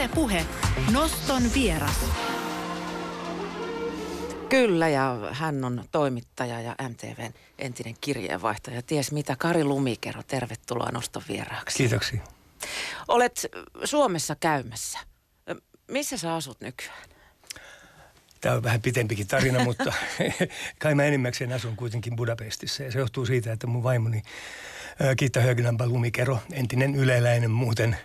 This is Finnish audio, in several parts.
Yle Puhe. Noston vieras. Kyllä, ja hän on toimittaja ja MTVn entinen kirjeenvaihtaja. Ties mitä, Kari Lumikero, tervetuloa Noston vieraaksi. Kiitoksia. Olet Suomessa käymässä. Missä sä asut nykyään? Tämä on vähän pitempikin tarina, mutta kai mä enimmäkseen asun kuitenkin Budapestissa. Ja se johtuu siitä, että mun vaimoni Kiitta Högnampä Lumikero, entinen yleläinen muuten,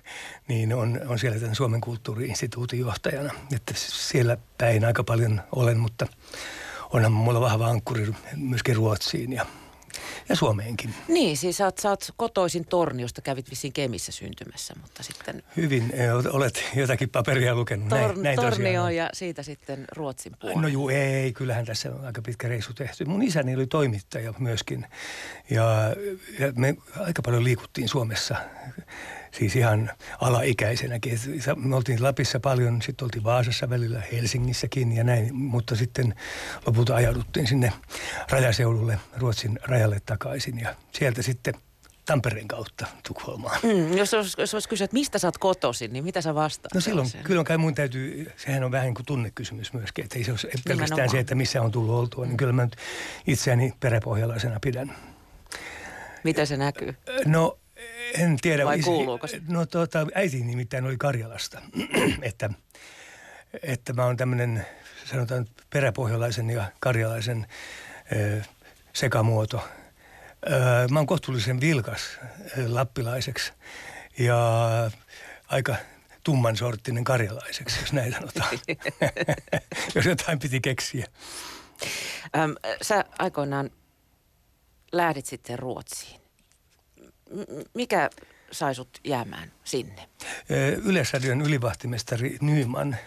niin on, on siellä tämän Suomen kulttuuriinstituutin johtajana. Että siellä päin aika paljon olen, mutta onhan mulla vahva ankkuri myöskin Ruotsiin ja ja Suomeenkin. Niin, siis sä oot, sä oot kotoisin Torniosta, kävit vissiin Kemissä syntymässä, mutta sitten... Hyvin, olet jotakin paperia lukenut. Tor- näin, näin Tornio ja siitä sitten Ruotsin puolella. No juu, ei, kyllähän tässä on aika pitkä reissu tehty. Mun isäni oli toimittaja myöskin ja, ja me aika paljon liikuttiin Suomessa siis ihan alaikäisenäkin. Me oltiin Lapissa paljon, sitten oltiin Vaasassa välillä, Helsingissäkin ja näin, mutta sitten lopulta ajauduttiin sinne rajaseudulle, Ruotsin rajalle takaisin ja sieltä sitten Tampereen kautta Tukholmaan. Mm, jos, jos, jos olisi kysyä, että mistä sä oot kotoisin, niin mitä sä vastaat? No silloin, kyllä kai mun täytyy, sehän on vähän niin kuin tunnekysymys myöskin, että ei se ole pelkästään Nimenomaan. se, että missä on tullut oltua, niin kyllä mä nyt itseäni peräpohjalaisena pidän. Mitä se näkyy? No en tiedä. Vai kuuluuko se? No tuota, äiti nimittäin oli Karjalasta, että, että mä oon tämmöinen sanotaan peräpohjalaisen ja karjalaisen ö, sekamuoto. Ö, mä oon kohtuullisen vilkas ö, lappilaiseksi ja aika tumman sorttinen karjalaiseksi, jos näin sanotaan. jos jotain piti keksiä. Öm, sä aikoinaan lähdit sitten Ruotsiin mikä sai sut jäämään sinne? Yleisradion ylivahtimestari Nyman.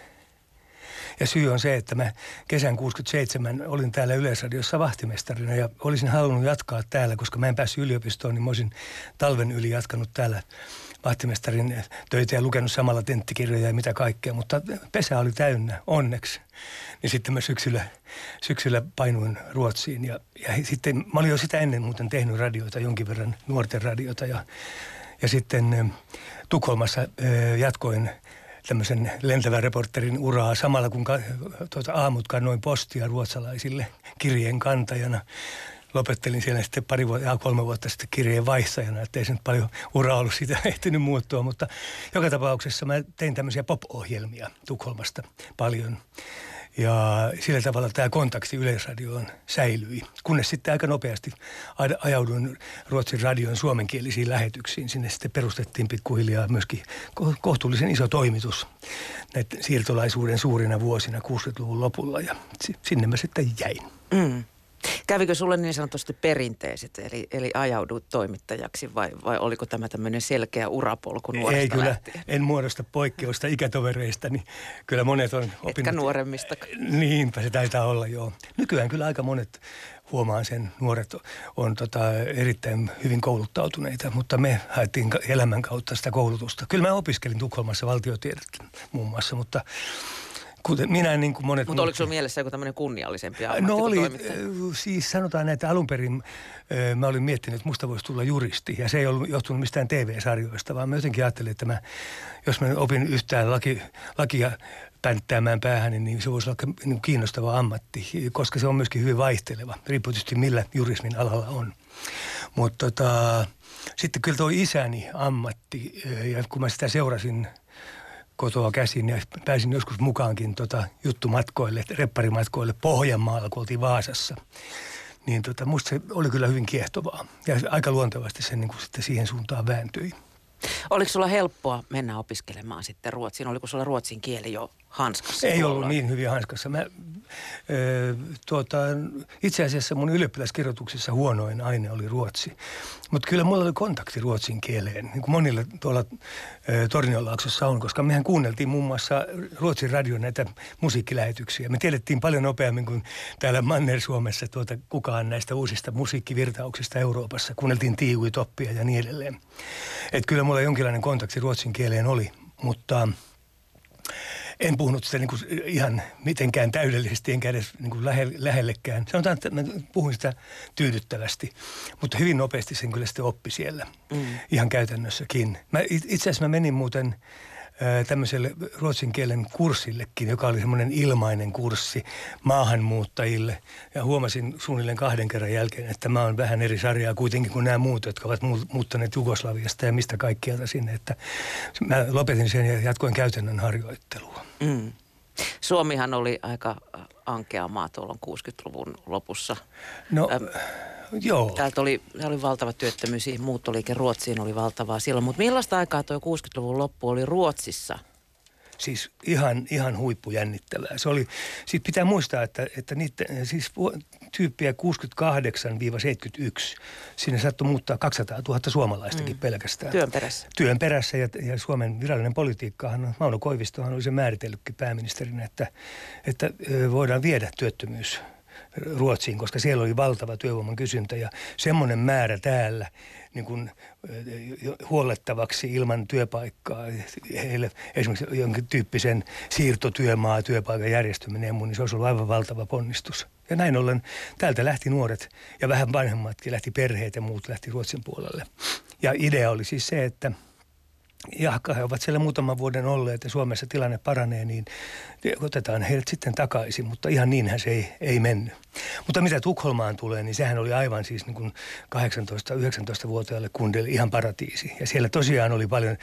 Ja syy on se, että mä kesän 67 olin täällä Yleisradiossa vahtimestarina ja olisin halunnut jatkaa täällä, koska mä en päässyt yliopistoon, niin mä olisin talven yli jatkanut täällä vahtimestarin töitä ja lukenut samalla tenttikirjoja ja mitä kaikkea, mutta pesä oli täynnä, onneksi. Niin sitten mä syksyllä, syksyllä painuin Ruotsiin ja, ja sitten mä olin jo sitä ennen muuten tehnyt radioita, jonkin verran nuorten radiota ja, ja sitten Tukholmassa jatkoin tämmöisen lentävän reporterin uraa samalla kun ka, tuota, aamut kannoin postia ruotsalaisille kirjeen kantajana lopettelin siellä sitten pari vuotta, kolme vuotta sitten kirjeen vaihtajana, että ei se nyt paljon ura ollut siitä ehtinyt muuttua, mutta joka tapauksessa mä tein tämmöisiä pop-ohjelmia Tukholmasta paljon. Ja sillä tavalla tämä kontakti Yleisradioon säilyi, kunnes sitten aika nopeasti ajauduin Ruotsin radion suomenkielisiin lähetyksiin. Sinne sitten perustettiin pikkuhiljaa myöskin kohtuullisen iso toimitus näiden siirtolaisuuden suurina vuosina 60-luvun lopulla ja sinne mä sitten jäin. Mm. Kävikö sulle niin sanotusti perinteiset, eli, eli ajauduit toimittajaksi vai, vai oliko tämä tämmöinen selkeä urapolku nuoresta Ei kyllä, lähtien? en muodosta poikkeusta ikätovereista, niin kyllä monet on opinnut. Etkä nuoremmista. Niinpä se taitaa olla, joo. Nykyään kyllä aika monet huomaan sen, nuoret on tota, erittäin hyvin kouluttautuneita, mutta me haettiin elämän kautta sitä koulutusta. Kyllä mä opiskelin Tukholmassa valtiotiedettä muun muassa, mutta Kuten minä niin kuin monet Mutta oliko sinulla mielessä joku tämmöinen kunniallisempi ammatti No oli, siis sanotaan näitä alun perin mä olin miettinyt, että musta voisi tulla juristi. Ja se ei ollut johtunut mistään TV-sarjoista, vaan mä jotenkin ajattelin, että mä, jos mä opin yhtään laki, lakia pänttäämään päähän, niin se voisi olla niin kiinnostava ammatti, koska se on myöskin hyvin vaihteleva, riippuu tietysti millä jurismin alalla on. Mutta tota, sitten kyllä tuo isäni ammatti, ja kun mä sitä seurasin – kotoa käsin ja pääsin joskus mukaankin tota, juttumatkoille, repparimatkoille Pohjanmaalla, kun oltiin Vaasassa. Niin tota, musta se oli kyllä hyvin kiehtovaa ja aika luontevasti se niin sitten siihen suuntaan vääntyi. Oliko sulla helppoa mennä opiskelemaan sitten ruotsiin? Oliko sulla ruotsin kieli jo hanskassa? Ei ollut niin hyvin hanskassa. Mä, ö, tuota, itse asiassa mun ylioppilaskirjoituksissa huonoin aine oli ruotsi. Mutta kyllä mulla oli kontakti ruotsin kieleen, niin kuin monilla tuolla Tornionlaaksossa on, koska mehän kuunneltiin muun muassa Ruotsin radion näitä musiikkilähetyksiä. Me tiedettiin paljon nopeammin kuin täällä Manner-Suomessa tuota, kukaan näistä uusista musiikkivirtauksista Euroopassa. Kuunneltiin tiiui, toppia ja niin edelleen. Et kyllä mulla jonkinlainen kontakti ruotsin kieleen oli, mutta en puhunut sitä niin kuin ihan mitenkään täydellisesti, enkä edes niin kuin lähe, lähellekään. Sanotaan, että mä puhuin sitä tyydyttävästi, mutta hyvin nopeasti sen kyllä sitten oppi siellä, mm. ihan käytännössäkin. Mä, itse asiassa mä menin muuten tämmöiselle ruotsin kielen kurssillekin, joka oli semmoinen ilmainen kurssi maahanmuuttajille. Ja huomasin suunnilleen kahden kerran jälkeen, että mä oon vähän eri sarjaa kuitenkin kuin nämä muut, jotka ovat muuttaneet Jugoslaviasta ja mistä kaikkialta sinne. Että mä lopetin sen ja jatkoin käytännön harjoittelua. Mm. Suomihan oli aika ankea maa tuolla 60-luvun lopussa. No, ähm, joo. Täältä oli, oli valtava työttömyys, muuttoliike Ruotsiin oli valtavaa silloin. Mutta millaista aikaa tuo 60-luvun loppu oli Ruotsissa? Siis ihan, ihan huippujännittävää. Se oli, siis pitää muistaa, että, että niitä, siis tyyppiä 68-71, sinne saattoi muuttaa 200 000 suomalaistakin mm. pelkästään. Työn perässä. Työn perässä ja, ja Suomen virallinen politiikkahan, Mauno Koivistohan oli se määritellytkin pääministerinä, että, että voidaan viedä työttömyys Ruotsiin, koska siellä oli valtava työvoiman kysyntä ja semmoinen määrä täällä niin kuin, huollettavaksi ilman työpaikkaa. Heille esimerkiksi jonkin tyyppisen siirtotyömaa, työpaikan järjestyminen ja muu, niin se olisi ollut aivan valtava ponnistus. Ja näin ollen täältä lähti nuoret ja vähän vanhemmatkin, lähti perheet ja muut lähti Ruotsin puolelle. Ja idea oli siis se, että – jahka he ovat siellä muutaman vuoden olleet ja Suomessa tilanne paranee, niin otetaan heidät sitten takaisin, mutta ihan niinhän se ei, ei mennyt. Mutta mitä Tukholmaan tulee, niin sehän oli aivan siis niin kuin 18-19-vuotiaalle kundille ihan paratiisi. Ja siellä tosiaan oli paljon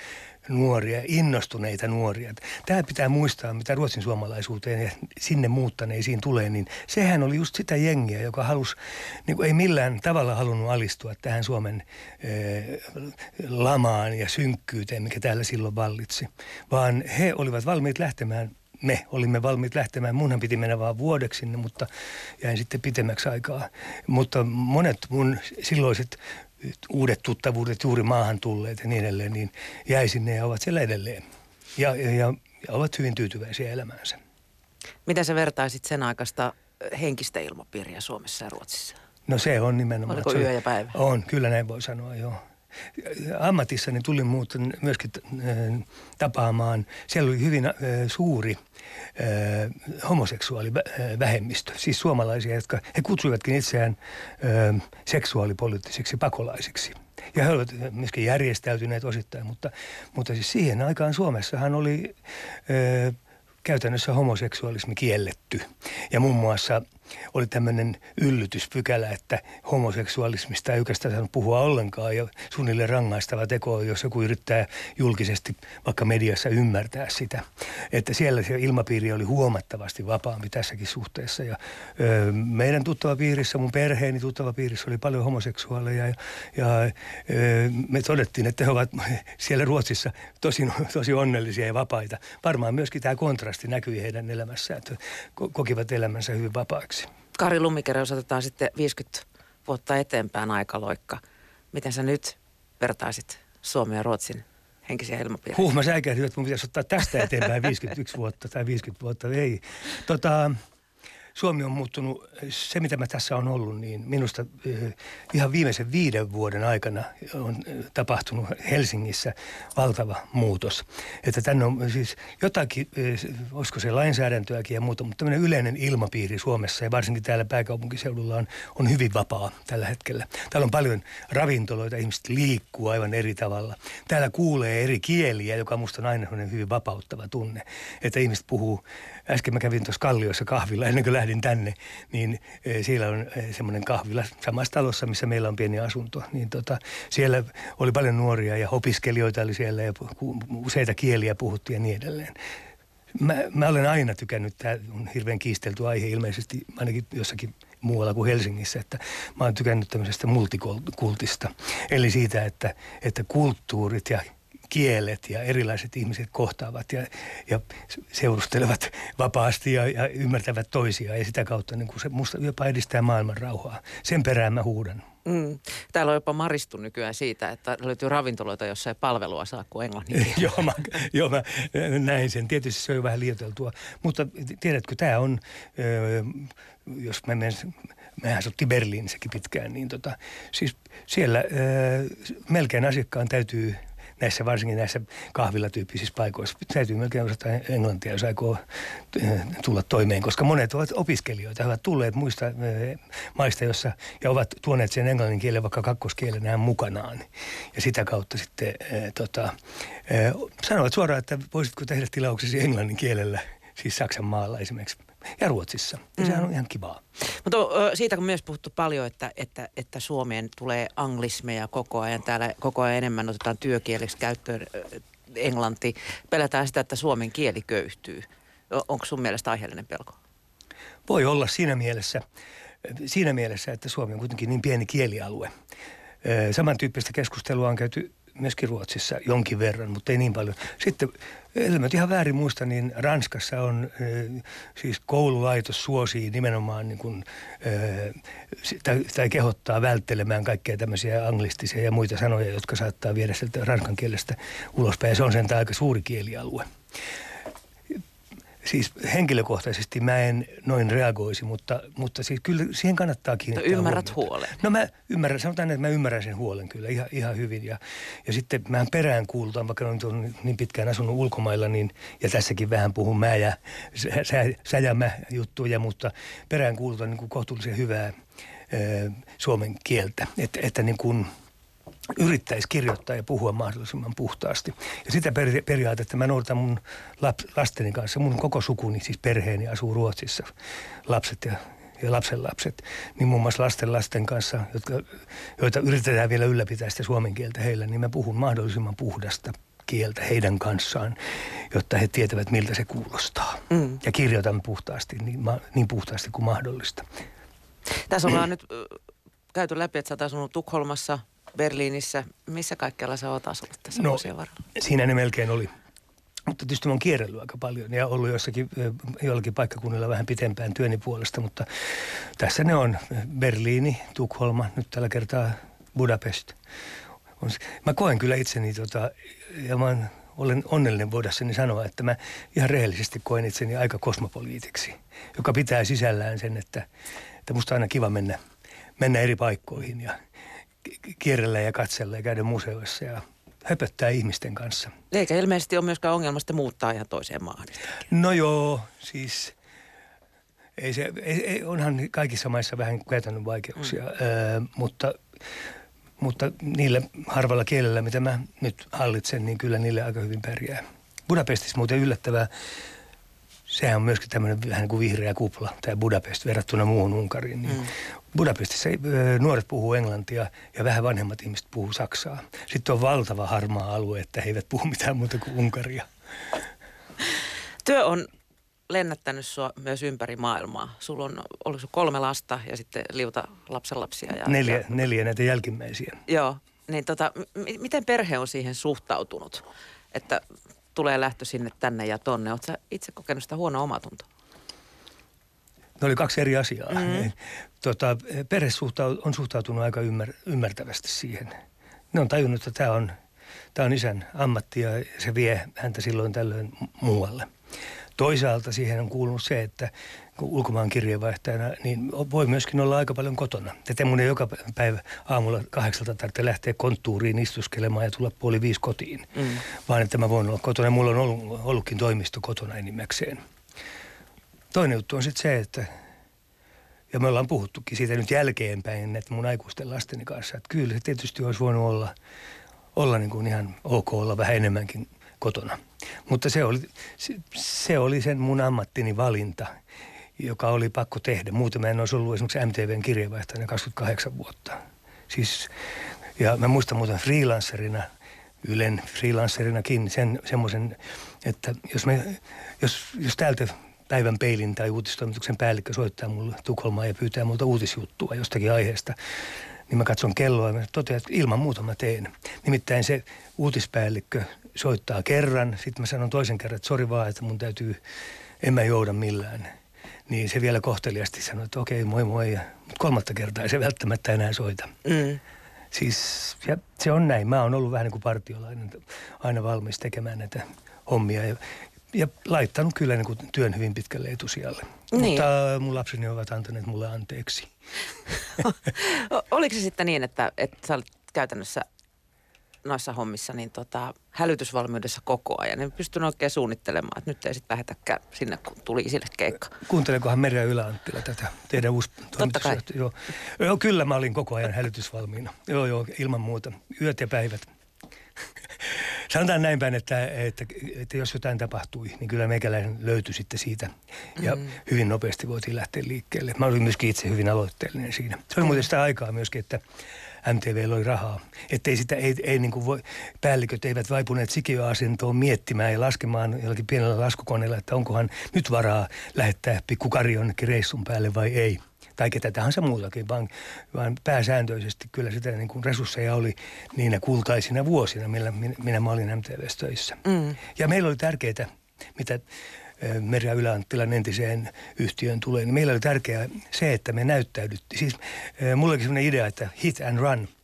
nuoria, innostuneita nuoria. Tämä pitää muistaa, mitä ruotsin suomalaisuuteen ja sinne muuttaneisiin tulee, niin sehän oli just sitä jengiä, joka halusi, niin ei millään tavalla halunnut alistua tähän Suomen e, lamaan ja synkkyyteen, mikä täällä silloin vallitsi. Vaan he olivat valmiit lähtemään me olimme valmiit lähtemään. Munhan piti mennä vaan vuodeksi sinne, mutta jäin sitten pitemmäksi aikaa. Mutta monet mun silloiset uudet tuttavuudet juuri maahan tulleet ja niin edelleen, niin jäi sinne ja ovat siellä edelleen. Ja, ja, ja ovat hyvin tyytyväisiä elämäänsä. Mitä sä vertaisit sen aikaista henkistä ilmapiiriä Suomessa ja Ruotsissa? No se on nimenomaan. Oliko yö ja päivä? On, kyllä näin voi sanoa, joo ammatissani tulin muuten myöskin äh, tapaamaan, siellä oli hyvin äh, suuri äh, homoseksuaalivähemmistö, siis suomalaisia, jotka he kutsuivatkin itseään seksuaalipoliittisiksi pakolaisiksi. Ja he olivat myöskin järjestäytyneet osittain, mutta, mutta siis siihen aikaan Suomessahan oli käytännössä homoseksuaalismi kielletty. Ja muun muassa oli tämmöinen yllytyspykälä, että homoseksuaalismista ei oikeastaan saanut puhua ollenkaan ja suunnilleen rangaistava teko, jos joku yrittää julkisesti vaikka mediassa ymmärtää sitä. Että siellä se ilmapiiri oli huomattavasti vapaampi tässäkin suhteessa ja ö, meidän tuttava piirissä, mun perheeni tuttava piirissä oli paljon homoseksuaaleja ja, ja ö, me todettiin, että he ovat siellä Ruotsissa tosi, tosi onnellisia ja vapaita. Varmaan myöskin tämä kontrasti näkyi heidän elämässään, että kokivat elämänsä hyvin vapaaksi. Kari Lumikere, jos otetaan sitten 50 vuotta eteenpäin aikaloikka. Miten sä nyt vertaisit Suomen ja Ruotsin henkisiä ilmapiiriä? Huh, mä säikähdin, että mun pitäisi ottaa tästä eteenpäin 51 vuotta tai 50 vuotta. Ei. Tota, Suomi on muuttunut, se mitä mä tässä on ollut, niin minusta eh, ihan viimeisen viiden vuoden aikana on eh, tapahtunut Helsingissä valtava muutos. Että tänne on siis jotakin, eh, olisiko se lainsäädäntöäkin ja muuta, mutta tämmöinen yleinen ilmapiiri Suomessa ja varsinkin täällä pääkaupunkiseudulla on, on hyvin vapaa tällä hetkellä. Täällä on paljon ravintoloita, ihmiset liikkuu aivan eri tavalla. Täällä kuulee eri kieliä, joka musta on aina hyvin vapauttava tunne. Että ihmiset puhuu, äsken mä kävin tuossa Kalliossa kahvilla ennen kuin lähdin tänne, niin e, siellä on e, semmoinen kahvila samassa talossa, missä meillä on pieni asunto. Niin tota, siellä oli paljon nuoria ja opiskelijoita oli siellä ja useita kieliä puhuttiin ja niin edelleen. Mä, mä olen aina tykännyt, tämä on hirveän kiistelty aihe ilmeisesti ainakin jossakin muualla kuin Helsingissä, että mä oon tykännyt tämmöisestä multikultista. Eli siitä, että, että kulttuurit ja kielet ja erilaiset ihmiset kohtaavat ja, ja seurustelevat vapaasti ja, ja ymmärtävät toisiaan ja sitä kautta niin kuin se musta jopa edistää maailman rauhaa. Sen perään mä huudan. Mm. Täällä on jopa maristu nykyään siitä, että löytyy ravintoloita, jossa ei palvelua saa kuin englannin joo, mä, joo, mä näin sen. Tietysti se on jo vähän liioteltua. Mutta tiedätkö, tämä on, jos mä menen, mehän asuttiin Berliinissäkin pitkään, niin tota, siis siellä melkein asiakkaan täytyy näissä varsinkin näissä kahvilatyyppisissä paikoissa. Täytyy melkein osata englantia, jos aikoo eh, tulla toimeen, koska monet ovat opiskelijoita, he ovat tulleet muista eh, maista, jossa, ja ovat tuoneet sen englannin kielen vaikka kakkoskielenään mukanaan. Ja sitä kautta sitten äh, tota, äh, sanovat suoraan, että voisitko tehdä tilauksesi englannin kielellä, siis Saksan maalla esimerkiksi ja Ruotsissa. Ja mm. sehän on ihan kivaa. Mutta siitä on myös puhuttu paljon, että, että, että Suomeen tulee anglismeja koko ajan. Täällä koko ajan enemmän otetaan työkieleksi käyttöön englanti. Pelätään sitä, että suomen kieli köyhtyy. Onko sun mielestä aiheellinen pelko? Voi olla siinä mielessä, siinä mielessä, että Suomi on kuitenkin niin pieni kielialue. Samantyyppistä keskustelua on käyty myöskin Ruotsissa jonkin verran, mutta ei niin paljon. Sitten, ellei mä ihan väärin muista, niin Ranskassa on siis koululaitos suosii nimenomaan niin kuin, tai, tai kehottaa välttelemään kaikkea tämmöisiä anglistisia ja muita sanoja, jotka saattaa viedä sieltä ranskan kielestä ulospäin. Ja se on sen aika suuri kielialue siis henkilökohtaisesti mä en noin reagoisi, mutta, mutta siis kyllä siihen kannattaa kiinnittää no, ymmärrät huomiota. huolen. No mä ymmärrän, sanotaan, että mä ymmärrän sen huolen kyllä ihan, ihan hyvin. Ja, ja sitten mä perään kuulutan, vaikka olen niin pitkään asunut ulkomailla, niin, ja tässäkin vähän puhun mä ja sä, sä, sä ja mä juttuja, mutta perään kuulutan niin kuin kohtuullisen hyvää ö, suomen kieltä. Että, että niin kuin – yrittäisi kirjoittaa ja puhua mahdollisimman puhtaasti. Ja sitä peri- periaatetta mä noudatan mun lap- lasteni kanssa. Mun koko sukuni, siis perheeni asuu Ruotsissa. Lapset ja, ja lapsenlapset. Niin muun muassa lasten lasten kanssa, jotka, joita yritetään vielä ylläpitää sitä suomen kieltä heillä, niin mä puhun mahdollisimman puhdasta kieltä heidän kanssaan, jotta he tietävät, miltä se kuulostaa. Mm. Ja kirjoitan puhtaasti, niin, ma- niin puhtaasti kuin mahdollista. Tässä ollaan nyt käyty läpi, että sä oot asunut Tukholmassa, Berliinissä. Missä kaikkialla sä oot asunut tässä no, vuosien varrella? Siinä ne melkein oli. Mutta tietysti mä oon kierrellyt aika paljon ja ollut jossakin, jollakin paikkakunnilla vähän pitempään työni puolesta, mutta tässä ne on Berliini, Tukholma, nyt tällä kertaa Budapest. Mä koen kyllä itseni tota, ja mä olen onnellinen voidessani sanoa, että mä ihan rehellisesti koen itseni aika kosmopoliitiksi, joka pitää sisällään sen, että, että musta on aina kiva mennä, mennä eri paikkoihin ja kierrellä ja katsella ja käydä museoissa ja höpöttää ihmisten kanssa. Eikä ilmeisesti ole myöskään ongelmasta muuttaa ihan toiseen maahan. No joo, siis ei se, ei, ei, onhan kaikissa maissa vähän käytännön vaikeuksia, mm. öö, mutta, mutta niillä harvalla kielellä, mitä mä nyt hallitsen, niin kyllä niille aika hyvin pärjää. Budapestissa muuten yllättävää sehän on myöskin tämmöinen vähän niin kuin vihreä kupla, tämä Budapest verrattuna muuhun Unkariin. Niin mm. Budapestissa nuoret puhuu englantia ja vähän vanhemmat ihmiset puhuu saksaa. Sitten on valtava harmaa alue, että he eivät puhu mitään muuta kuin Unkaria. Työ on lennättänyt sua myös ympäri maailmaa. Sulla on, oliko sun kolme lasta ja sitten liuta lapsenlapsia? Ja, neljä, ja, neljä näitä jälkimmäisiä. Joo, niin tota, m- miten perhe on siihen suhtautunut? Että tulee lähtö sinne tänne ja tonne. Oletko itse kokenut sitä huonoa omatuntoa? Ne oli kaksi eri asiaa. Mm-hmm. Tota, perhe on suhtautunut aika ymmär, ymmärtävästi siihen. Ne on tajunnut, että tämä on, tämä on isän ammatti ja se vie häntä silloin tällöin muualle. Toisaalta siihen on kuulunut se, että kun ulkomaan kirjeenvaihtajana, niin voi myöskin olla aika paljon kotona. Tätä mun ei joka päivä aamulla kahdeksalta tarvitse lähteä konttuuriin istuskelemaan ja tulla puoli viisi kotiin, mm. vaan että mä voin olla kotona. Mulla on ollut, ollutkin toimisto kotona enimmäkseen. Toinen juttu on sitten se, että ja me ollaan puhuttukin siitä nyt jälkeenpäin, että mun aikuisten lasteni kanssa, että kyllä se tietysti olisi voinut olla, olla niin kuin ihan ok olla vähän enemmänkin kotona. Mutta se oli, se, se oli sen mun ammattini valinta, joka oli pakko tehdä. Muuten mä en olisi ollut esimerkiksi MTVn kirjeenvaihtajana 28 vuotta. Siis, ja mä muistan muuten freelancerina, Ylen freelancerinakin sen, semmoisen, että jos, me, jos, jos täältä päivän peilin tai uutistoimituksen päällikkö soittaa mulle Tukholmaan ja pyytää multa uutisjuttua jostakin aiheesta, niin mä katson kelloa ja mä totean, että ilman muuta mä teen. Nimittäin se uutispäällikkö soittaa kerran, sitten mä sanon toisen kerran, että sori vaan, että mun täytyy, en mä jouda millään. Niin se vielä kohteliasti sanoi, että okei, moi moi. Ja, mutta kolmatta kertaa ei se välttämättä enää soita. Mm. Siis ja se on näin. Mä oon ollut vähän niin kuin partiolainen, aina valmis tekemään näitä hommia. Ja, ja laittanut kyllä niin kuin työn hyvin pitkälle etusijalle. Niin. Mutta mun lapseni ovat antaneet mulle anteeksi. Oliko se sitten niin, että, että sä olit käytännössä noissa hommissa niin tota, hälytysvalmiudessa koko ajan. En pystynyt oikein suunnittelemaan, että nyt ei sitten lähetäkään sinne, kun tuli isille keikka. Kuunteleekohan Merja Yläanttila tätä teidän uusi Totta kai. Joo. joo, kyllä mä olin koko ajan hälytysvalmiina. Joo, joo, ilman muuta. Yöt ja päivät. Sanotaan näin päin, että, että, että jos jotain tapahtui, niin kyllä meikäläinen löytyi sitten siitä. Ja mm. hyvin nopeasti voitiin lähteä liikkeelle. Mä olin myöskin itse hyvin aloitteellinen siinä. Se oli muuten sitä aikaa myöskin, että MTV oli rahaa. Että ei sitä, ei, ei niin kuin voi, päälliköt eivät vaipuneet sikiöasentoon miettimään ja laskemaan jollakin pienellä laskukoneella, että onkohan nyt varaa lähettää pikku Kari jonnekin reissun päälle vai ei tai ketä tahansa muutakin, vaan, vaan pääsääntöisesti kyllä sitä niin kuin resursseja oli niinä kultaisina vuosina, millä minä, minä mä olin MTVssä töissä. Mm. Ja meillä oli tärkeää, mitä Merja Yläanttilan entiseen yhtiöön tulee, niin meillä oli tärkeää se, että me näyttäydyttiin. Siis mulla oli sellainen idea, että hit and run –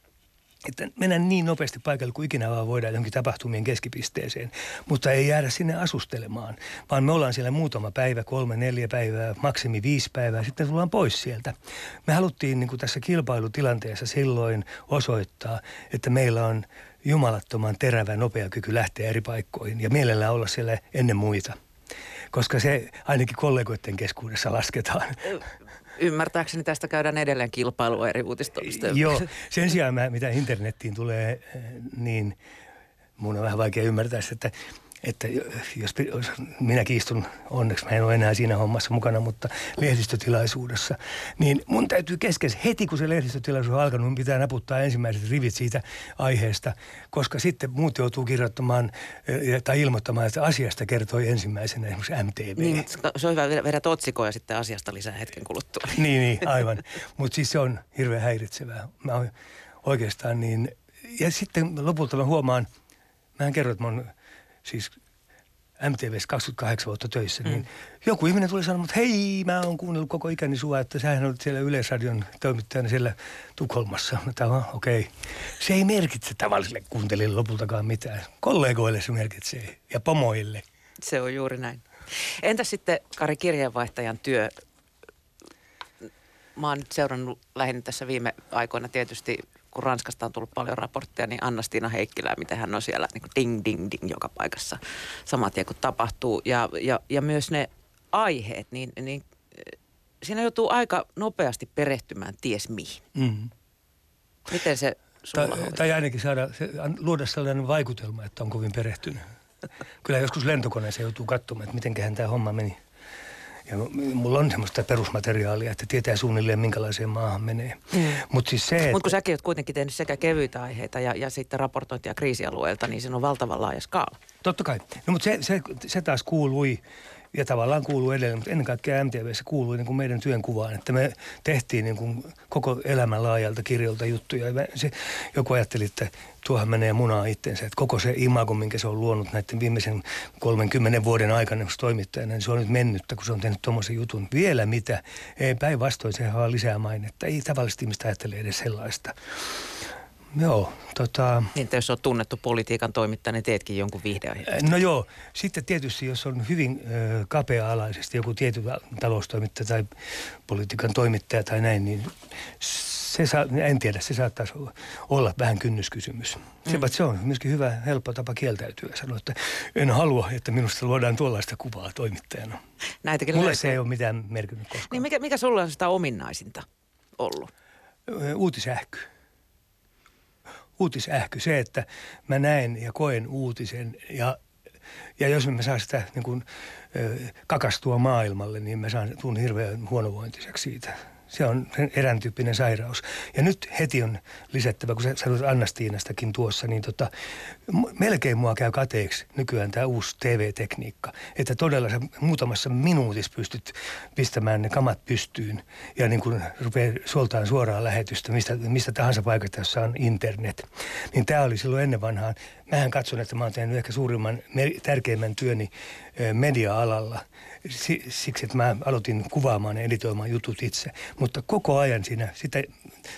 että mennään niin nopeasti paikalle kuin ikinä vaan voidaan johonkin tapahtumien keskipisteeseen, mutta ei jäädä sinne asustelemaan, vaan me ollaan siellä muutama päivä, kolme, neljä päivää, maksimi viisi päivää, sitten tullaan pois sieltä. Me haluttiin niin kuin tässä kilpailutilanteessa silloin osoittaa, että meillä on jumalattoman terävä, nopea kyky lähteä eri paikkoihin ja mielellään olla siellä ennen muita koska se ainakin kollegoiden keskuudessa lasketaan. Ymmärtääkseni tästä käydään edelleen kilpailua eri uutistoista. Joo, sen sijaan mä, mitä internettiin tulee, niin mun on vähän vaikea ymmärtää, että että jos, minäkin istun, onneksi mä en ole enää siinä hommassa mukana, mutta lehdistötilaisuudessa, niin mun täytyy kesken heti kun se lehdistötilaisuus on alkanut, mun pitää naputtaa ensimmäiset rivit siitä aiheesta, koska sitten muut joutuu kirjoittamaan eh, tai ilmoittamaan, että asiasta kertoi ensimmäisenä esimerkiksi MTV. Niin, se on hyvä vedä otsikoja sitten asiasta lisää hetken kuluttua. niin, niin, aivan. Mutta siis se on hirveän häiritsevää. Mä oikeastaan niin, ja sitten lopulta mä huomaan, mä en kerro, että mä oon siis MTVssä 28 vuotta töissä, niin mm. joku ihminen tuli sanomaan, että hei, mä oon kuunnellut koko ikäni sua, että sähän olet siellä Yleisradion toimittajana siellä Tukholmassa. Tämä okei. Okay. Se ei merkitse tavalliselle kuuntelijalle lopultakaan mitään. Kollegoille se merkitsee ja pomoille. Se on juuri näin. Entä sitten Kari kirjeenvaihtajan työ? Mä oon nyt seurannut lähinnä tässä viime aikoina tietysti kun Ranskasta on tullut paljon raportteja, niin Anna-Stiina Heikkilä, miten hän on siellä niin ding, ding, ding joka paikassa saman tien kun tapahtuu. Ja, ja, ja myös ne aiheet, niin, niin eh, siinä joutuu aika nopeasti perehtymään ties mihin. Mm. Miten se sulla tai, tai ainakin saada, se, luoda sellainen vaikutelma, että on kovin perehtynyt. Kyllä joskus lentokoneessa joutuu katsomaan, että mitenköhän tämä homma meni. Ja mulla on semmoista perusmateriaalia, että tietää suunnilleen minkälaiseen maahan menee. Mm. Mutta siis se, Mut kun säkin oot kuitenkin tehnyt sekä kevyitä aiheita ja, ja sitten raportointia kriisialueelta, niin se on valtavan laaja skaala. Totta kai. No mutta se, se, se taas kuului ja tavallaan kuuluu edelleen, mutta ennen kaikkea MTVssä kuului niin kuin meidän työnkuvaan, että me tehtiin niin kuin koko elämän laajalta kirjolta juttuja. Ja se, joku ajatteli, että tuohan menee munaa itsensä, että koko se imago, minkä se on luonut näiden viimeisen 30 vuoden aikana toimittajana, niin se on nyt mennyttä, kun se on tehnyt tuommoisen jutun. Vielä mitä? Ei päinvastoin, sehän vaan lisää mainetta. Ei tavallisesti ihmistä ajattele edes sellaista. Joo, tota... Niin, jos on tunnettu politiikan toimittaja, niin teetkin jonkun viihdeaiheen. No joo, sitten tietysti jos on hyvin ö, kapea-alaisesti joku tietty taloustoimittaja tai politiikan toimittaja tai näin, niin se saa, en tiedä, se saattaisi olla vähän kynnyskysymys. Se, mm. se on myöskin hyvä, helppo tapa kieltäytyä ja sanoa, että en halua, että minusta luodaan tuollaista kuvaa toimittajana. Näitäkin Mulle löytyy. se ei ole mitään merkinnyt koskaan. Niin mikä, mikä sulla on sitä ominaisinta ollut? Uutisähky uutisähky, se, että mä näen ja koen uutisen ja, ja jos mä saan sitä niin kuin, kakastua maailmalle, niin mä saan, tuun hirveän huonovointiseksi siitä. Se on erään tyyppinen sairaus. Ja nyt heti on lisättävä, kun sä sanoit Annastiinastakin tuossa, niin tota, melkein mua käy kateeksi nykyään tämä uusi TV-tekniikka. Että todella sä muutamassa minuutissa pystyt pistämään ne kamat pystyyn ja niin kun rupeaa suoltaan suoraan lähetystä mistä, mistä tahansa paikasta, jossa on internet. Niin tämä oli silloin ennen vanhaan. Mähän katson, että mä oon tehnyt ehkä suurimman, tärkeimmän työni media-alalla – siksi, että mä aloitin kuvaamaan ja editoimaan jutut itse. Mutta koko ajan siinä sitä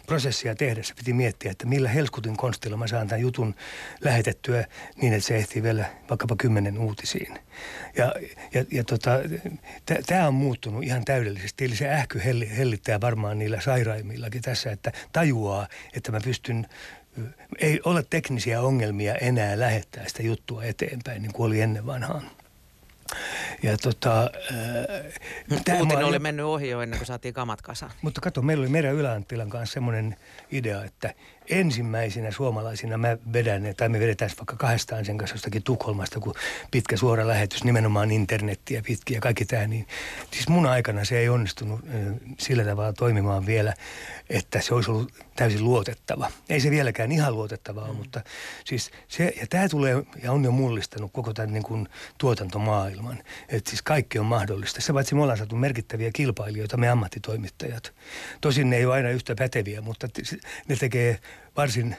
prosessia tehdessä piti miettiä, että millä helskutin konstilla mä saan tämän jutun lähetettyä niin, että se ehtii vielä vaikkapa kymmenen uutisiin. Ja, ja, ja tota, tämä on muuttunut ihan täydellisesti. Eli se ähky hellittää varmaan niillä sairaimmillakin tässä, että tajuaa, että mä pystyn ei ole teknisiä ongelmia enää lähettää sitä juttua eteenpäin, niin kuin oli ennen vanhaan. Ja tota, äh, Putin oli mennyt ohi jo ennen kuin saatiin kamat kasaan. Mutta kato, meillä oli Merä Yläanttilan kanssa semmoinen idea, että ensimmäisinä suomalaisina mä vedän, tai me vedetään vaikka kahdestaan sen kanssa jostakin Tukholmasta, kun pitkä suora lähetys, nimenomaan internettiä pitkin ja kaikki tämä, niin siis mun aikana se ei onnistunut sillä tavalla toimimaan vielä, että se olisi ollut täysin luotettava. Ei se vieläkään ihan luotettavaa mm. mutta siis se, ja tämä tulee ja on jo mullistanut koko tämän niin kuin tuotantomaailman, että siis kaikki on mahdollista. Se paitsi me ollaan saatu merkittäviä kilpailijoita, me ammattitoimittajat. Tosin ne ei ole aina yhtä päteviä, mutta ne tekee varsin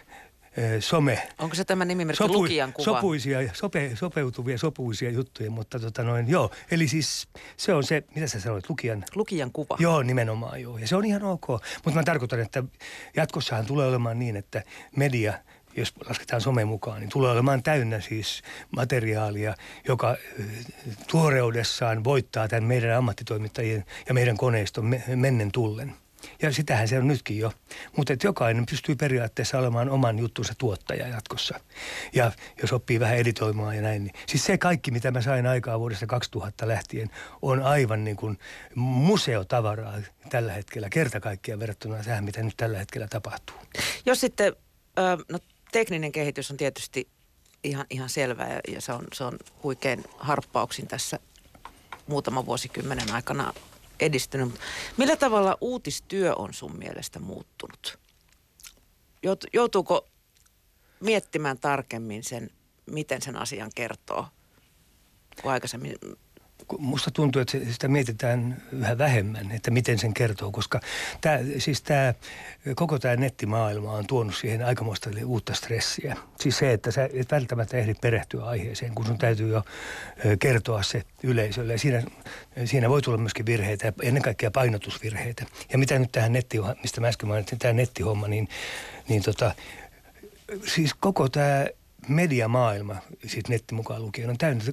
some. Onko se tämä nimimerkki sopu, Lukijan kuva? Sopuisia, sope, sopeutuvia, sopuisia juttuja, mutta tota noin, joo. Eli siis se on se, mitä sä sanoit, Lukijan? Lukijan kuva. Joo, nimenomaan joo. Ja se on ihan ok. Mutta mä tarkoitan, että jatkossahan tulee olemaan niin, että media – jos lasketaan some mukaan, niin tulee olemaan täynnä siis materiaalia, joka tuoreudessaan voittaa tämän meidän ammattitoimittajien ja meidän koneiston mennen tullen. Ja sitähän se on nytkin jo. Mutta jokainen pystyy periaatteessa olemaan oman juttunsa tuottaja jatkossa. Ja jos oppii vähän editoimaan ja näin. Niin. Siis se kaikki, mitä mä sain aikaa vuodesta 2000 lähtien, on aivan niin kuin museotavaraa tällä hetkellä. Kerta kaikkiaan verrattuna tähän, mitä nyt tällä hetkellä tapahtuu. Jos sitten, no tekninen kehitys on tietysti ihan, ihan selvää ja, ja se, on, se on huikein harppauksin tässä muutaman vuosikymmenen aikana edistynyt. Millä tavalla uutistyö on sun mielestä muuttunut? Joutuuko miettimään tarkemmin sen, miten sen asian kertoo, kun aikaisemmin musta tuntuu, että sitä mietitään yhä vähemmän, että miten sen kertoo, koska tämä, siis tämä, koko tämä nettimaailma on tuonut siihen aikamoista uutta stressiä. Siis se, että sä et välttämättä ehdi perehtyä aiheeseen, kun sun täytyy jo kertoa se yleisölle. Ja siinä, siinä voi tulla myöskin virheitä, ennen kaikkea painotusvirheitä. Ja mitä nyt tähän netti, mistä mä äsken mainitsin, tämä nettihomma, niin, niin tota, siis koko tämä mediamaailma, siis netti mukaan lukien, on täynnä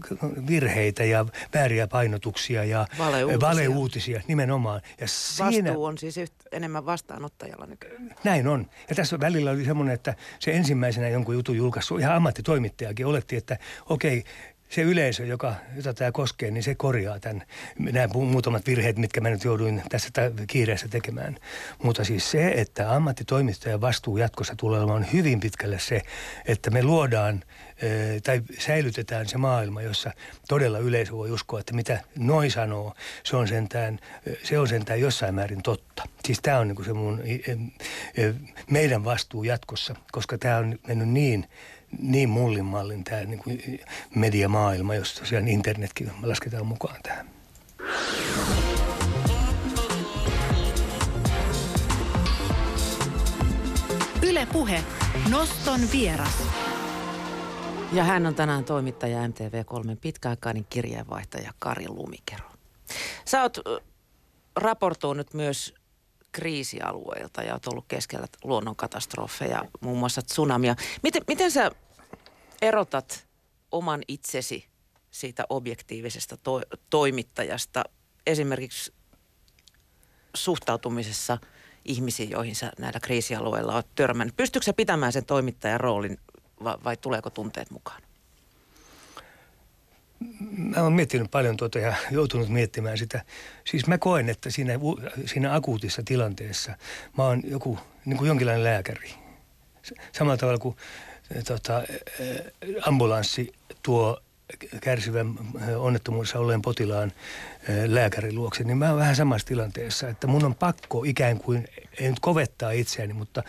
virheitä ja vääriä painotuksia ja valeuutisia, valeuutisia nimenomaan. Ja siinä, Vastuu on siis enemmän vastaanottajalla nykyään. Näin on. Ja tässä välillä oli semmoinen, että se ensimmäisenä jonkun jutun julkaissut, ihan ammattitoimittajakin oletti, että okei, okay, se yleisö, joka, jota tämä koskee, niin se korjaa tämän, nämä muutamat virheet, mitkä mä nyt jouduin tässä kiireessä tekemään. Mutta siis se, että ammattitoimittajan vastuu jatkossa tulee olemaan hyvin pitkälle se, että me luodaan tai säilytetään se maailma, jossa todella yleisö voi uskoa, että mitä noin sanoo, se on sentään, se on sentään jossain määrin totta. Siis tämä on niin se mun, meidän vastuu jatkossa, koska tämä on mennyt niin niin mullin mallin tämä niin kuin mediamaailma, jos tosiaan internetkin lasketaan mukaan tähän. Yle Puhe. Noston vieras. Ja hän on tänään toimittaja MTV3 pitkäaikainen kirjeenvaihtaja Kari Lumikero. Sä oot raportoinut myös kriisialueilta ja olet ollut keskellä luonnonkatastrofeja, muun muassa tsunamia. Miten, miten sä erotat oman itsesi siitä objektiivisesta to- toimittajasta esimerkiksi suhtautumisessa ihmisiin, joihin sä näillä kriisialueilla olet törmännyt? Pystyykö sä pitämään sen toimittajan roolin vai, vai tuleeko tunteet mukaan? Mä oon miettinyt paljon tuota ja joutunut miettimään sitä. Siis mä koen, että siinä, siinä akuutissa tilanteessa mä oon joku, niin kuin jonkinlainen lääkäri. Samalla tavalla kuin tota, ambulanssi tuo kärsivän onnettomuudessa olleen potilaan lääkärin luokse, niin mä oon vähän samassa tilanteessa, että mun on pakko ikään kuin, ei nyt kovettaa itseäni, mutta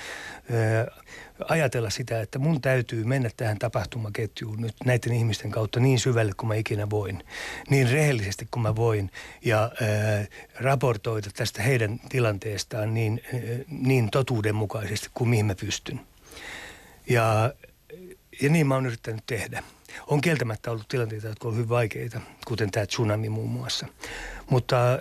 ajatella sitä, että mun täytyy mennä tähän tapahtumaketjuun nyt näiden ihmisten kautta niin syvälle kuin mä ikinä voin, niin rehellisesti kuin mä voin ja ää, raportoida tästä heidän tilanteestaan niin, ää, niin totuudenmukaisesti kuin mihin mä pystyn. Ja, ja niin mä oon yrittänyt tehdä. On kieltämättä ollut tilanteita, jotka ovat hyvin vaikeita, kuten tämä tsunami muun muassa. Mutta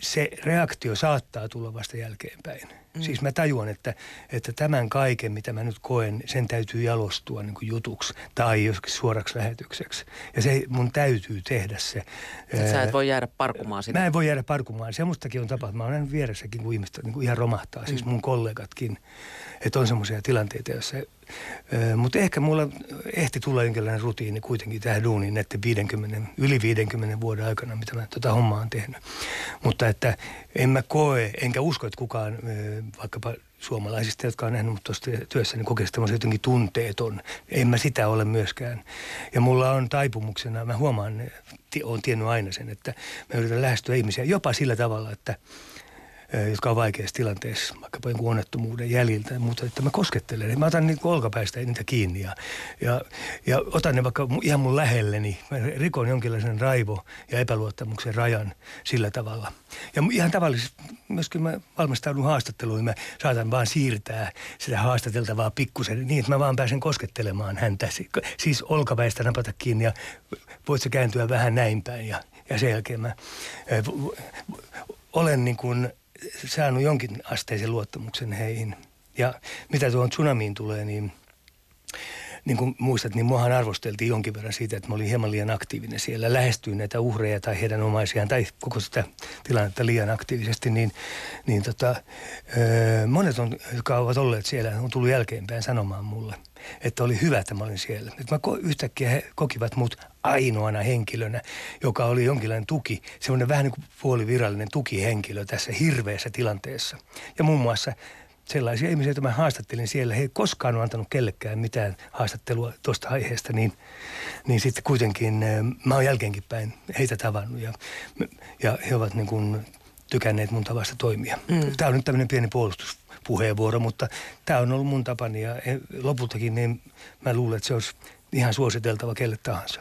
se reaktio saattaa tulla vasta jälkeenpäin Mm. Siis mä tajuan, että, että tämän kaiken, mitä mä nyt koen, sen täytyy jalostua niin jutuksi tai joskin suoraksi lähetykseksi. Ja se mun täytyy tehdä se. Sä et voi jäädä parkumaan sitä. Mä en voi jäädä parkumaan. Semmoistakin on tapahtunut. Mä olen vieressäkin, kun ihmiset niin kuin ihan romahtaa, siis mm. mun kollegatkin. Että on semmoisia tilanteita, joissa mutta ehkä mulla ehti tulla jonkinlainen rutiini kuitenkin tähän duuniin näiden 50, yli 50 vuoden aikana, mitä mä tota hommaa olen tehnyt. Mutta että en mä koe, enkä usko, että kukaan vaikkapa suomalaisista, jotka on nähnyt tuossa työssä, niin kokee tämmöisen jotenkin tunteeton. En mä sitä ole myöskään. Ja mulla on taipumuksena, mä huomaan, olen tiennyt aina sen, että mä yritän lähestyä ihmisiä jopa sillä tavalla, että – jotka on vaikeassa tilanteessa, vaikkapa jonkun onnettomuuden jäljiltä, mutta että mä koskettelen. Mä otan niitä olkapäistä niitä kiinni ja, ja, ja otan ne vaikka ihan mun lähelleni. Mä rikon jonkinlaisen raivo- ja epäluottamuksen rajan sillä tavalla. Ja ihan tavallisesti myöskin mä valmistaudun haastatteluun, mä saatan vaan siirtää sitä haastateltavaa pikkusen niin, että mä vaan pääsen koskettelemaan häntä. Siis olkapäistä napata kiinni ja voit se kääntyä vähän näin päin ja, ja sen jälkeen mä olen niin kuin saanut jonkin asteisen luottamuksen heihin. Ja mitä tuohon tsunamiin tulee, niin niin kuin muistat, niin muahan arvosteltiin jonkin verran siitä, että mä olin hieman liian aktiivinen siellä. Lähestyin näitä uhreja tai heidän omaisiaan tai koko sitä tilannetta liian aktiivisesti, niin, niin tota, monet, on, jotka ovat olleet siellä, on tullut jälkeenpäin sanomaan mulle, että oli hyvä, että mä olin siellä. Että mä yhtäkkiä he kokivat mut ainoana henkilönä, joka oli jonkinlainen tuki, semmoinen vähän niin kuin puolivirallinen tukihenkilö tässä hirveässä tilanteessa. Ja muun muassa sellaisia ihmisiä, joita mä haastattelin siellä, he ei koskaan ole antanut kellekään mitään haastattelua tuosta aiheesta, niin, niin sitten kuitenkin eh, mä oon jälkeenkin päin heitä tavannut ja, ja he ovat niin kuin tykänneet mun tavasta toimia. Mm. Tämä on nyt tämmöinen pieni puolustuspuheenvuoro, mutta tämä on ollut mun tapani ja lopultakin niin mä luulen, että se olisi ihan suositeltava kelle tahansa.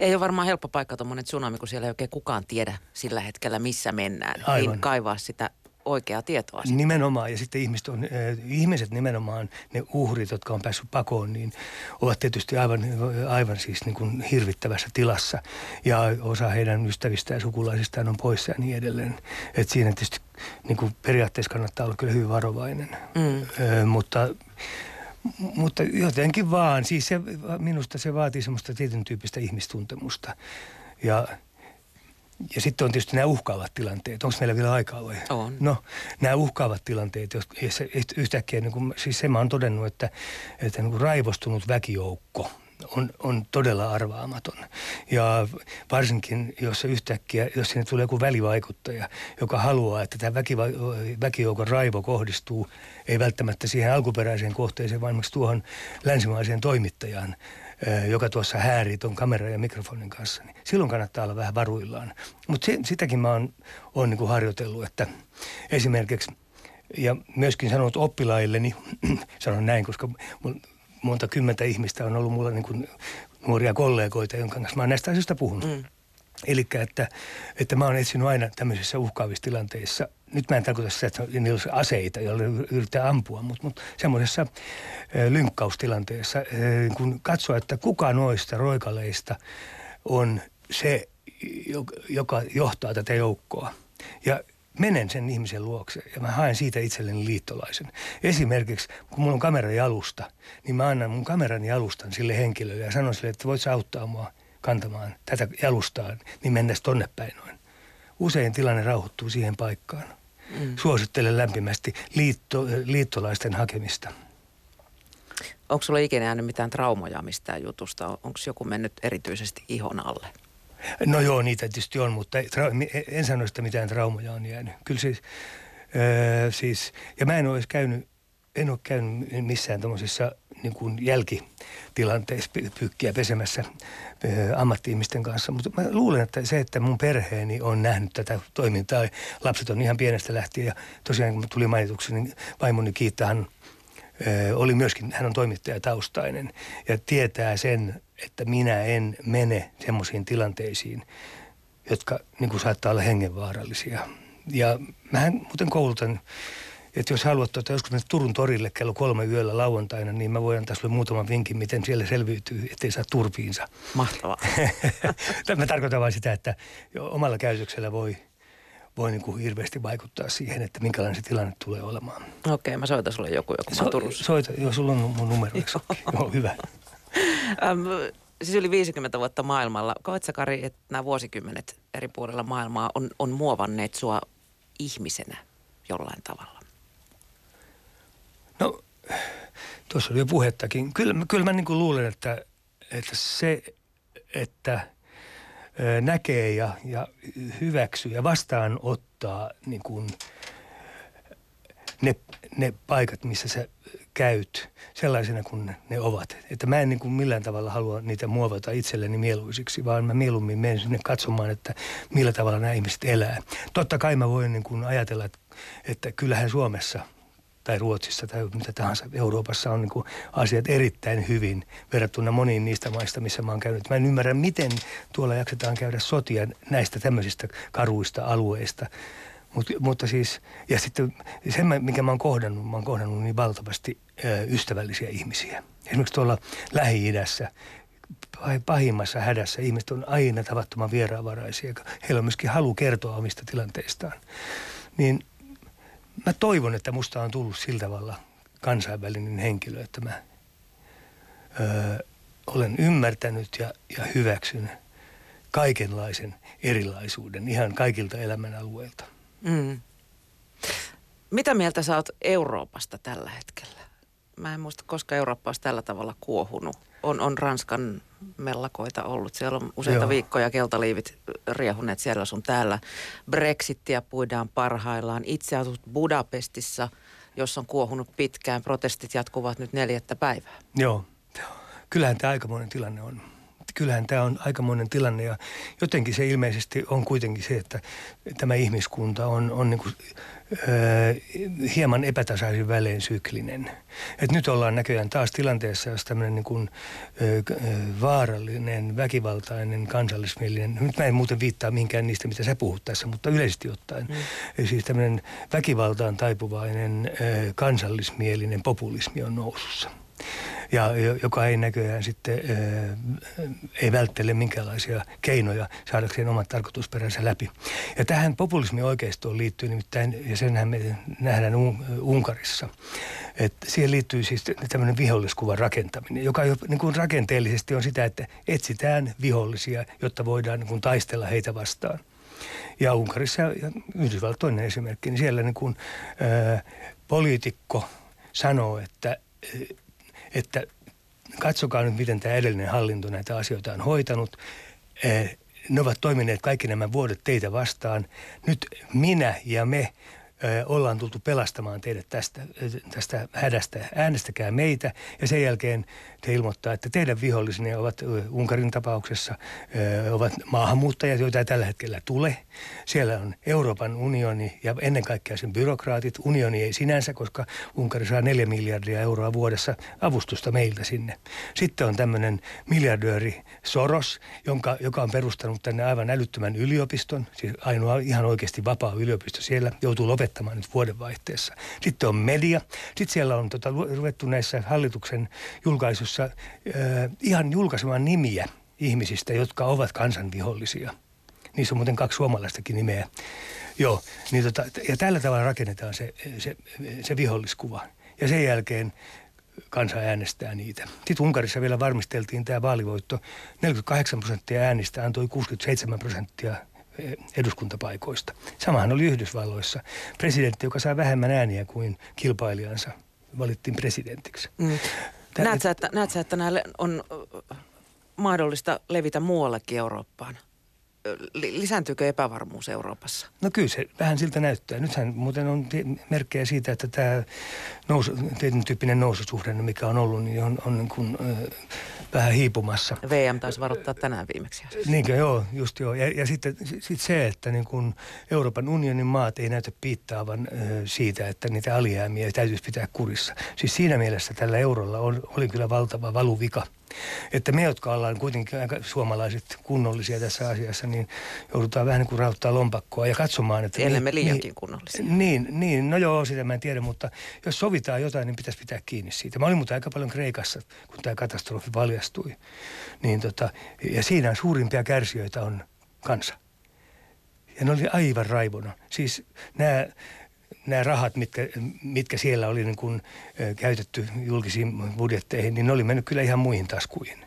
Ei ole varmaan helppo paikka tuommoinen tsunami, kun siellä ei oikein kukaan tiedä sillä hetkellä, missä mennään. Aivan. Niin kaivaa sitä oikeaa tietoa. Siitä. Nimenomaan, ja sitten ihmiset, on, äh, ihmiset nimenomaan, ne uhrit, jotka on päässyt pakoon, niin ovat tietysti aivan, aivan siis niin kuin hirvittävässä tilassa. Ja osa heidän ystävistään ja sukulaisistaan on poissa ja niin edelleen. Et siinä tietysti niin kuin periaatteessa kannattaa olla kyllä hyvin varovainen. Mm. Äh, mutta mutta jotenkin vaan, siis se, minusta se vaatii semmoista tietyn tyyppistä ihmistuntemusta. Ja ja sitten on tietysti nämä uhkaavat tilanteet. Onko meillä vielä aikaa vai? On. No, nämä uhkaavat tilanteet, jos yhtäkkiä, niin kuin, siis se mä oon todennut, että, että niin kuin raivostunut väkijoukko on, on todella arvaamaton. Ja varsinkin, jos yhtäkkiä, jos sinne tulee joku välivaikuttaja, joka haluaa, että tämä väkiva- väkijoukon raivo kohdistuu ei välttämättä siihen alkuperäiseen kohteeseen, vaan tuohon länsimaiseen toimittajaan, joka tuossa häärii tuon kameran ja mikrofonin kanssa, niin silloin kannattaa olla vähän varuillaan. Mutta sitäkin mä oon, oon niin harjoitellut, että esimerkiksi, ja myöskin sanonut oppilailleni, sanon näin, koska monta kymmentä ihmistä on ollut mulla niin kuin nuoria kollegoita, jonka kanssa mä oon näistä asioista puhunut. Mm. Eli että, että mä oon etsinyt aina tämmöisissä uhkaavissa tilanteissa, nyt mä en tarkoita sitä, että niillä olisi aseita, joilla yrittää ampua, mutta, mutta semmoisessa lynkkaustilanteessa, kun katsoo, että kuka noista roikaleista on se, joka johtaa tätä joukkoa. Ja menen sen ihmisen luokse ja mä haen siitä itselleni liittolaisen. Esimerkiksi kun mulla on kameran jalusta, niin mä annan mun kameran jalustan sille henkilölle ja sanon sille, että voit auttaa mua kantamaan tätä jalustaa, niin mennäs tonne päin noin. Usein tilanne rauhoittuu siihen paikkaan. Mm. Suosittelen lämpimästi liitto, liittolaisten hakemista. Onko sulla ikinä jäänyt mitään traumoja mistään jutusta? Onko joku mennyt erityisesti ihon alle? No joo, niitä tietysti on, mutta en sano sitä mitään traumoja on jäänyt. Kyllä siis, öö, siis ja mä en ole käynyt, en ole käynyt missään tuommoisissa niin kuin jälkitilanteissa pyykkiä pesemässä ammatti-ihmisten kanssa. Mutta mä luulen, että se, että mun perheeni on nähnyt tätä toimintaa, lapset on ihan pienestä lähtien ja tosiaan kun tuli mainituksi, niin vaimoni Kiittahan öö, oli myöskin, hän on toimittajataustainen ja tietää sen, että minä en mene semmoisiin tilanteisiin, jotka niin kuin saattaa olla hengenvaarallisia. Ja mähän muuten koulutan, että jos haluat tuota, joskus mennä Turun torille kello kolme yöllä lauantaina, niin mä voin antaa sulle muutaman vinkin, miten siellä selviytyy, ettei saa turpiinsa. Mahtavaa. mä tarkoitan vain sitä, että omalla käytöksellä voi, voi niin kuin hirveästi vaikuttaa siihen, että minkälainen se tilanne tulee olemaan. Okei, okay, mä soitan sulle joku, joku so, Turussa. Soita, joo, sulla on mun numero, joo, hyvä. Um, siis yli 50 vuotta maailmalla. Koet sä, Kari, että nämä vuosikymmenet eri puolilla maailmaa on, on muovanneet sua ihmisenä jollain tavalla? Tuossa oli jo puhettakin. Kyllä, kyllä mä niin kuin luulen, että, että se, että näkee ja, ja hyväksyy ja vastaanottaa niin kuin ne, ne paikat, missä sä käyt sellaisena kuin ne ovat. Että mä en niin kuin millään tavalla halua niitä muovata itselleni mieluisiksi, vaan mä mieluummin menen sinne katsomaan, että millä tavalla nämä ihmiset elää. Totta kai mä voin niin kuin ajatella, että, että kyllähän Suomessa – tai Ruotsissa tai mitä tahansa Euroopassa on niin kuin asiat erittäin hyvin verrattuna moniin niistä maista, missä mä oon käynyt. Mä en ymmärrä, miten tuolla jaksetaan käydä sotia näistä tämmöisistä karuista alueista. Mut, mutta siis, ja sitten se, mikä mä oon kohdannut, mä oon kohdannut niin valtavasti ö, ystävällisiä ihmisiä. Esimerkiksi tuolla Lähi-idässä, pahimmassa hädässä ihmiset on aina tavattoman vieraanvaraisia. Heillä on myöskin halu kertoa omista tilanteistaan. Niin mä toivon, että musta on tullut sillä tavalla kansainvälinen henkilö, että mä ö, olen ymmärtänyt ja, ja hyväksynyt kaikenlaisen erilaisuuden ihan kaikilta elämänalueilta. Mm. Mitä mieltä sä oot Euroopasta tällä hetkellä? Mä en muista, koska Eurooppa olisi tällä tavalla kuohunut. On, on Ranskan mellakoita ollut. Siellä on useita Joo. viikkoja keltaliivit riehuneet siellä sun täällä. Brexittiä puidaan parhaillaan. Itse asut Budapestissa, jossa on kuohunut pitkään. Protestit jatkuvat nyt neljättä päivää. Joo. Kyllähän tämä aikamoinen tilanne on kyllähän tämä on aikamoinen tilanne ja jotenkin se ilmeisesti on kuitenkin se, että tämä ihmiskunta on, on niin kuin, ö, hieman epätasaisin välein syklinen. Et nyt ollaan näköjään taas tilanteessa, jos tämmöinen niin kuin, ö, vaarallinen, väkivaltainen, kansallismielinen, nyt mä en muuten viittaa mihinkään niistä, mitä sä puhut tässä, mutta yleisesti ottaen, mm. siis tämmöinen väkivaltaan taipuvainen, ö, kansallismielinen populismi on nousussa ja joka ei näköjään sitten ei välttele minkäänlaisia keinoja saadakseen omat tarkoitusperänsä läpi. Ja tähän populismi oikeistoon liittyy nimittäin, ja senhän me nähdään Unkarissa, että siihen liittyy siis tämmöinen viholliskuvan rakentaminen, joka jo niin kuin rakenteellisesti on sitä, että etsitään vihollisia, jotta voidaan niin kuin taistella heitä vastaan. Ja Unkarissa ja Yhdysvallat toinen esimerkki, niin siellä niin kuin, ää, poliitikko sanoo, että että katsokaa nyt, miten tämä edellinen hallinto näitä asioita on hoitanut. Eh, ne ovat toimineet kaikki nämä vuodet teitä vastaan. Nyt minä ja me ollaan tultu pelastamaan teidät tästä, tästä hädästä. Äänestäkää meitä ja sen jälkeen te ilmoittaa, että teidän vihollisenne ovat Unkarin tapauksessa ovat maahanmuuttajat, joita ei tällä hetkellä tule. Siellä on Euroopan unioni ja ennen kaikkea sen byrokraatit. Unioni ei sinänsä, koska Unkari saa neljä miljardia euroa vuodessa avustusta meiltä sinne. Sitten on tämmöinen miljardööri Soros, jonka, joka on perustanut tänne aivan älyttömän yliopiston, siis ainoa ihan oikeasti vapaa yliopisto siellä, joutuu lopettamaan nyt vuodenvaihteessa. Sitten on media. Sitten siellä on tota, ruvettu näissä hallituksen julkaisuissa jossa äh, ihan julkaisemaan nimiä ihmisistä, jotka ovat kansanvihollisia. Niissä on muuten kaksi suomalaistakin nimeä. Joo, niin tota, ja tällä tavalla rakennetaan se, se, se viholliskuva. Ja sen jälkeen kansa äänestää niitä. Sitten Unkarissa vielä varmisteltiin tämä vaalivoitto. 48 prosenttia äänistä antoi 67 prosenttia eduskuntapaikoista. Samahan oli Yhdysvalloissa. Presidentti, joka saa vähemmän ääniä kuin kilpailijansa, valittiin presidentiksi. Mm. Näetkö, että, näetkö, että näille on mahdollista levitä muuallekin Eurooppaan? Lisääntyykö epävarmuus Euroopassa? No kyllä se vähän siltä näyttää. Nythän muuten on merkkejä siitä, että tämä nousu, tietyn tyyppinen noususuhde, mikä on ollut, niin on, on niin kuin, äh, vähän hiipumassa. VM taisi varoittaa tänään viimeksi. Niinkö, joo, just joo. Ja, ja sitten sit se, että niin kuin Euroopan unionin maat ei näytä piittaavan äh, siitä, että niitä alijäämiä täytyisi pitää kurissa. Siis siinä mielessä tällä eurolla on, oli kyllä valtava valuvika – että me, jotka ollaan kuitenkin aika suomalaiset kunnollisia tässä asiassa, niin joudutaan vähän niin kuin rauttaa lompakkoa ja katsomaan, että... Ellei me liiankin niin, kunnollisia. Niin, niin, no joo, sitä mä en tiedä, mutta jos sovitaan jotain, niin pitäisi pitää kiinni siitä. Mä olin muuten aika paljon Kreikassa, kun tämä katastrofi paljastui. Niin tota, ja siinä suurimpia kärsijöitä on kansa. Ja ne oli aivan raivona. Siis nämä nämä rahat, mitkä, mitkä siellä oli niin kuin, käytetty julkisiin budjetteihin, niin ne oli mennyt kyllä ihan muihin taskuihin.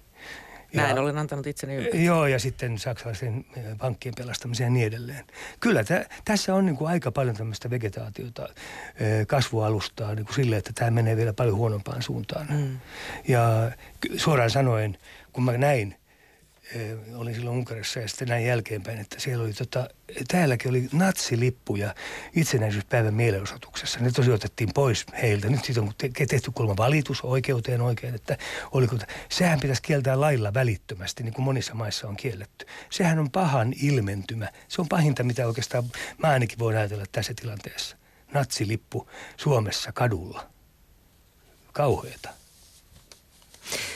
Näin ja, olen antanut itseni ymmärtää. Joo, ja sitten saksalaisen pankkien pelastamiseen ja niin edelleen. Kyllä tä, tässä on niin kuin aika paljon tämmöistä vegetaatiota, kasvualustaa niin kuin sille, että tämä menee vielä paljon huonompaan suuntaan. Mm. Ja suoraan sanoen, kun mä näin olin silloin Unkarissa ja sitten näin jälkeenpäin, että siellä oli tota, täälläkin oli natsilippuja itsenäisyyspäivän mielenosoituksessa. Ne tosi otettiin pois heiltä. Nyt siitä on tehty kolma valitus oikeuteen oikein, että oliko, sehän pitäisi kieltää lailla välittömästi, niin kuin monissa maissa on kielletty. Sehän on pahan ilmentymä. Se on pahinta, mitä oikeastaan mä ainakin voin ajatella tässä tilanteessa. Natsilippu Suomessa kadulla. Kauheeta.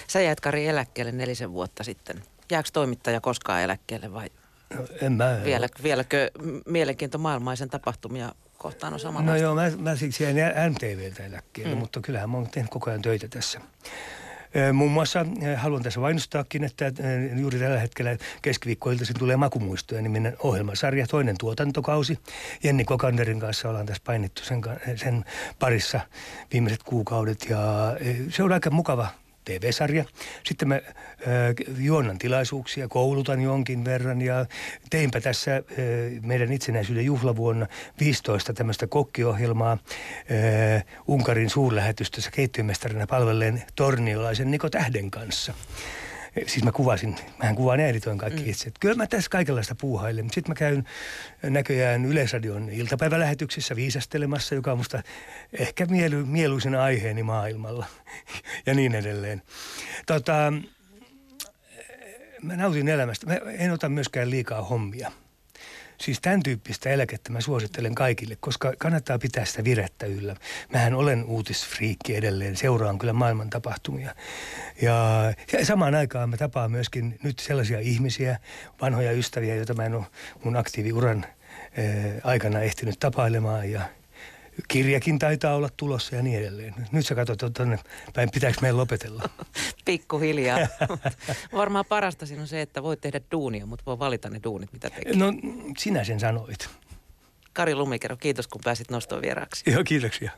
Sä jäät Kari eläkkeelle nelisen vuotta sitten. Jääkö toimittaja koskaan eläkkeelle vai no, en mä, Vielä, vieläkö mielenkiinto maailmaisen tapahtumia kohtaan on samalla? No joo, mä, mä siksi jäin MTVltä eläkkeelle, mm. mutta kyllähän mä oon tehnyt koko ajan töitä tässä. Muun muassa haluan tässä mainostaakin, että juuri tällä hetkellä keskiviikkoiltaisin tulee Makumuistoja niminen ohjelmasarja, toinen tuotantokausi. Jenni Kokanderin kanssa ollaan tässä painittu sen, sen parissa viimeiset kuukaudet ja se on aika mukava TV-sarja. Sitten mä äh, juonnan tilaisuuksia, koulutan jonkin verran ja teinpä tässä äh, meidän itsenäisyyden juhlavuonna 15 tämmöistä kokkiohjelmaa äh, Unkarin suurlähetystössä keittiömestarina palvelleen torniolaisen Niko Tähden kanssa siis mä kuvasin, mähän kuvaan ja editoin kaikki mm. itse. Kyllä mä tässä kaikenlaista puuhailen. Sitten mä käyn näköjään Yleisradion iltapäivälähetyksissä viisastelemassa, joka on musta ehkä mielu, mieluisen aiheeni maailmalla ja niin edelleen. Tota, mä nautin elämästä. Mä en ota myöskään liikaa hommia. Siis tämän tyyppistä eläkettä mä suosittelen kaikille, koska kannattaa pitää sitä virettä yllä. Mähän olen uutisfriikki edelleen, seuraan kyllä maailman tapahtumia. Ja, samaan aikaan mä tapaan myöskin nyt sellaisia ihmisiä, vanhoja ystäviä, joita mä en ole mun aktiiviuran aikana ehtinyt tapailemaan ja – kirjakin taitaa olla tulossa ja niin edelleen. Nyt sä katsot tuonne päin, pitääkö meidän lopetella? Pikkuhiljaa. Varmaan parasta siinä on se, että voit tehdä duunia, mutta voi valita ne duunit, mitä tekee. No sinä sen sanoit. Kari Lumikero, kiitos kun pääsit nostoon vieraaksi. Joo, kiitoksia.